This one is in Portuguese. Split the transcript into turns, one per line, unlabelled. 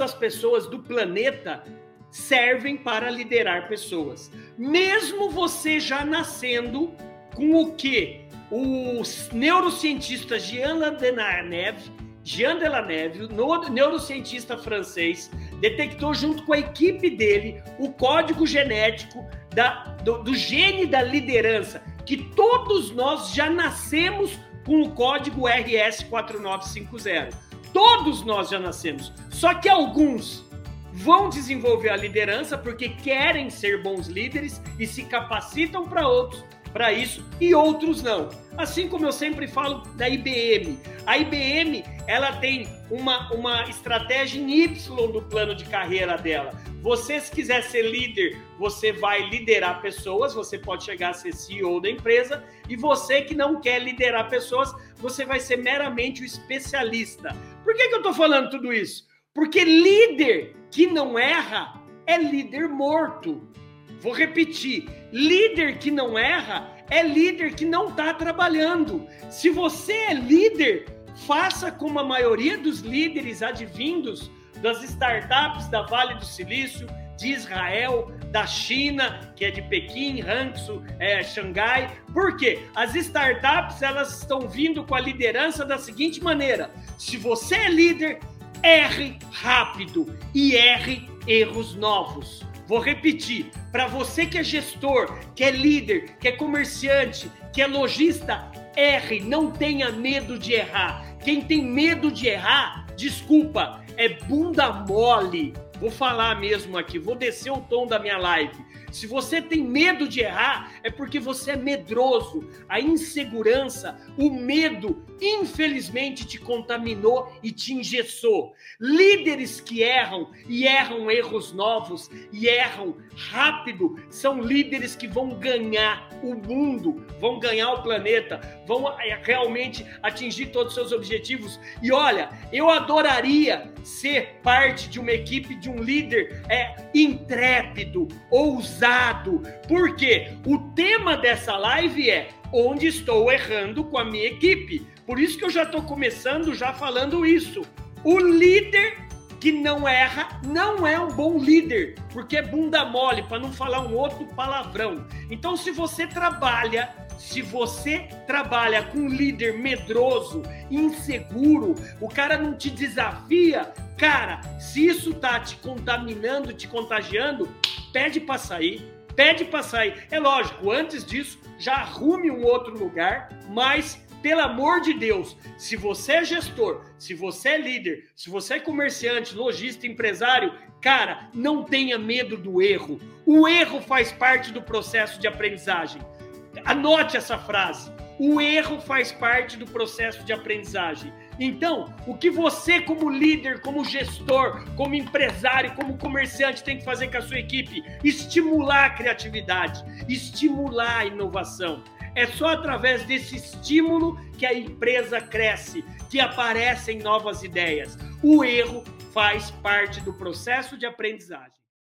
as pessoas do planeta servem para liderar pessoas. Mesmo você já nascendo com o que o neurocientista Jean Landeneve, Jean Delaneve, neurocientista francês, detectou junto com a equipe dele o código genético da, do, do gene da liderança, que todos nós já nascemos com o código RS4950. Todos nós já nascemos. Só que alguns vão desenvolver a liderança porque querem ser bons líderes e se capacitam para outros para isso e outros não. Assim como eu sempre falo da IBM. A IBM, ela tem uma, uma estratégia em Y no plano de carreira dela. Você, se quiser ser líder, você vai liderar pessoas, você pode chegar a ser CEO da empresa, e você que não quer liderar pessoas, você vai ser meramente o especialista. Por que, que eu estou falando tudo isso? Porque líder que não erra é líder morto. Vou repetir: líder que não erra é líder que não está trabalhando. Se você é líder, faça como a maioria dos líderes advindos das startups da Vale do Silício, de Israel, da China, que é de Pequim, Hangzhou, é, Xangai. Por quê? As startups elas estão vindo com a liderança da seguinte maneira: se você é líder, erre rápido e erre erros novos. Vou repetir, para você que é gestor, que é líder, que é comerciante, que é lojista, erre, não tenha medo de errar. Quem tem medo de errar, desculpa, é bunda mole. Vou falar mesmo aqui, vou descer o tom da minha live. Se você tem medo de errar, é porque você é medroso. A insegurança, o medo, infelizmente te contaminou e te engessou. Líderes que erram e erram erros novos e erram rápido são líderes que vão ganhar o mundo, vão ganhar o planeta, vão é, realmente atingir todos os seus objetivos. E olha, eu adoraria ser parte de uma equipe de um líder é intrépido, ousado. Porque o tema dessa live é onde estou errando com a minha equipe. Por isso que eu já estou começando já falando isso. O líder que não erra não é um bom líder, porque é bunda mole, para não falar um outro palavrão. Então, se você trabalha, se você trabalha com um líder medroso, inseguro, o cara não te desafia, cara, se isso tá te contaminando, te contagiando, pede para sair, pede para sair. É lógico, antes disso, já arrume um outro lugar, mas pelo amor de Deus, se você é gestor, se você é líder, se você é comerciante, lojista, empresário, cara, não tenha medo do erro. O erro faz parte do processo de aprendizagem. Anote essa frase. O erro faz parte do processo de aprendizagem. Então, o que você, como líder, como gestor, como empresário, como comerciante, tem que fazer com a sua equipe? Estimular a criatividade, estimular a inovação. É só através desse estímulo que a empresa cresce, que aparecem novas ideias. O erro faz parte do processo de aprendizagem.